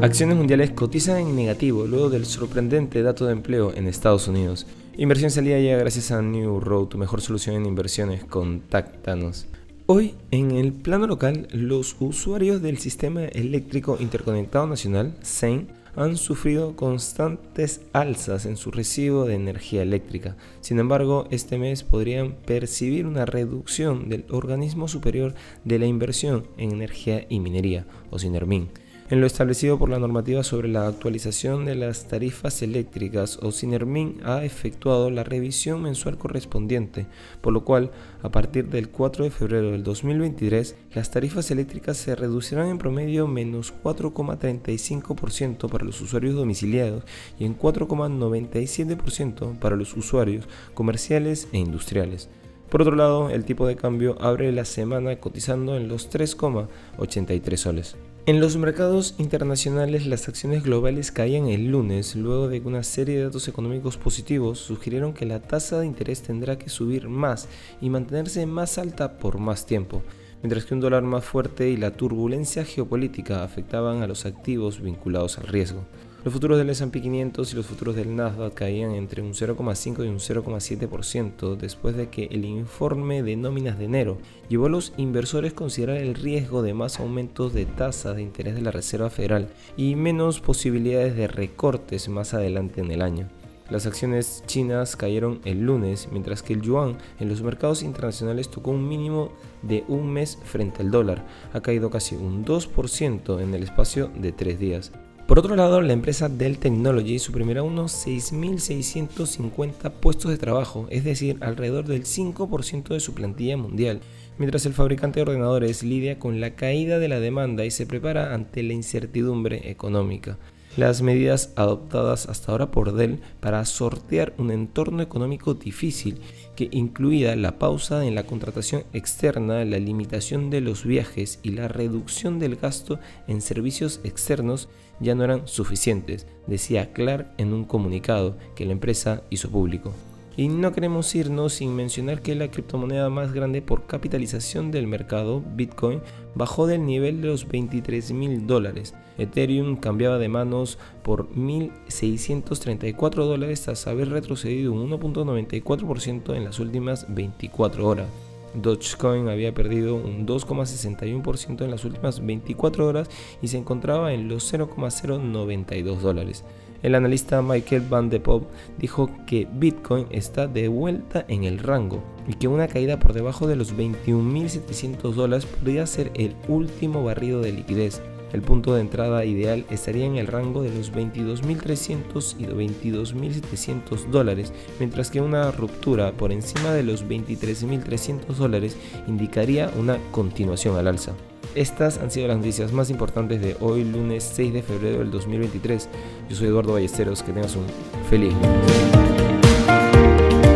Acciones mundiales cotizan en negativo luego del sorprendente dato de empleo en Estados Unidos. Inversión salida ya gracias a New Road, tu mejor solución en inversiones. Contáctanos. Hoy, en el plano local, los usuarios del Sistema Eléctrico Interconectado Nacional, SEIN, han sufrido constantes alzas en su recibo de energía eléctrica. Sin embargo, este mes podrían percibir una reducción del organismo superior de la inversión en energía y minería, o SINERMIN en lo establecido por la normativa sobre la actualización de las tarifas eléctricas o Sinermin ha efectuado la revisión mensual correspondiente, por lo cual a partir del 4 de febrero del 2023 las tarifas eléctricas se reducirán en promedio menos 4,35% para los usuarios domiciliados y en 4,97% para los usuarios comerciales e industriales. Por otro lado, el tipo de cambio abre la semana cotizando en los 3,83 soles. En los mercados internacionales las acciones globales caían el lunes luego de que una serie de datos económicos positivos sugirieron que la tasa de interés tendrá que subir más y mantenerse más alta por más tiempo, mientras que un dólar más fuerte y la turbulencia geopolítica afectaban a los activos vinculados al riesgo. Los futuros del S&P 500 y los futuros del Nasdaq caían entre un 0,5 y un 0,7% después de que el informe de nóminas de enero llevó a los inversores a considerar el riesgo de más aumentos de tasa de interés de la Reserva Federal y menos posibilidades de recortes más adelante en el año. Las acciones chinas cayeron el lunes, mientras que el yuan en los mercados internacionales tocó un mínimo de un mes frente al dólar. Ha caído casi un 2% en el espacio de tres días. Por otro lado, la empresa Dell Technologies suprimirá unos 6.650 puestos de trabajo, es decir, alrededor del 5% de su plantilla mundial, mientras el fabricante de ordenadores lidia con la caída de la demanda y se prepara ante la incertidumbre económica las medidas adoptadas hasta ahora por Dell para sortear un entorno económico difícil que incluía la pausa en la contratación externa, la limitación de los viajes y la reducción del gasto en servicios externos ya no eran suficientes, decía Clark en un comunicado que la empresa hizo público. Y no queremos irnos sin mencionar que la criptomoneda más grande por capitalización del mercado, Bitcoin, bajó del nivel de los 23 mil dólares. Ethereum cambiaba de manos por 1.634 dólares tras haber retrocedido un 1.94% en las últimas 24 horas. Dogecoin había perdido un 2,61% en las últimas 24 horas y se encontraba en los 0,092 dólares. El analista Michael Van de Pop dijo que Bitcoin está de vuelta en el rango y que una caída por debajo de los 21.700 dólares podría ser el último barrido de liquidez. El punto de entrada ideal estaría en el rango de los 22.300 y 22.700 dólares, mientras que una ruptura por encima de los 23.300 dólares indicaría una continuación al alza. Estas han sido las noticias más importantes de hoy, lunes 6 de febrero del 2023. Yo soy Eduardo Ballesteros, que tengas un feliz.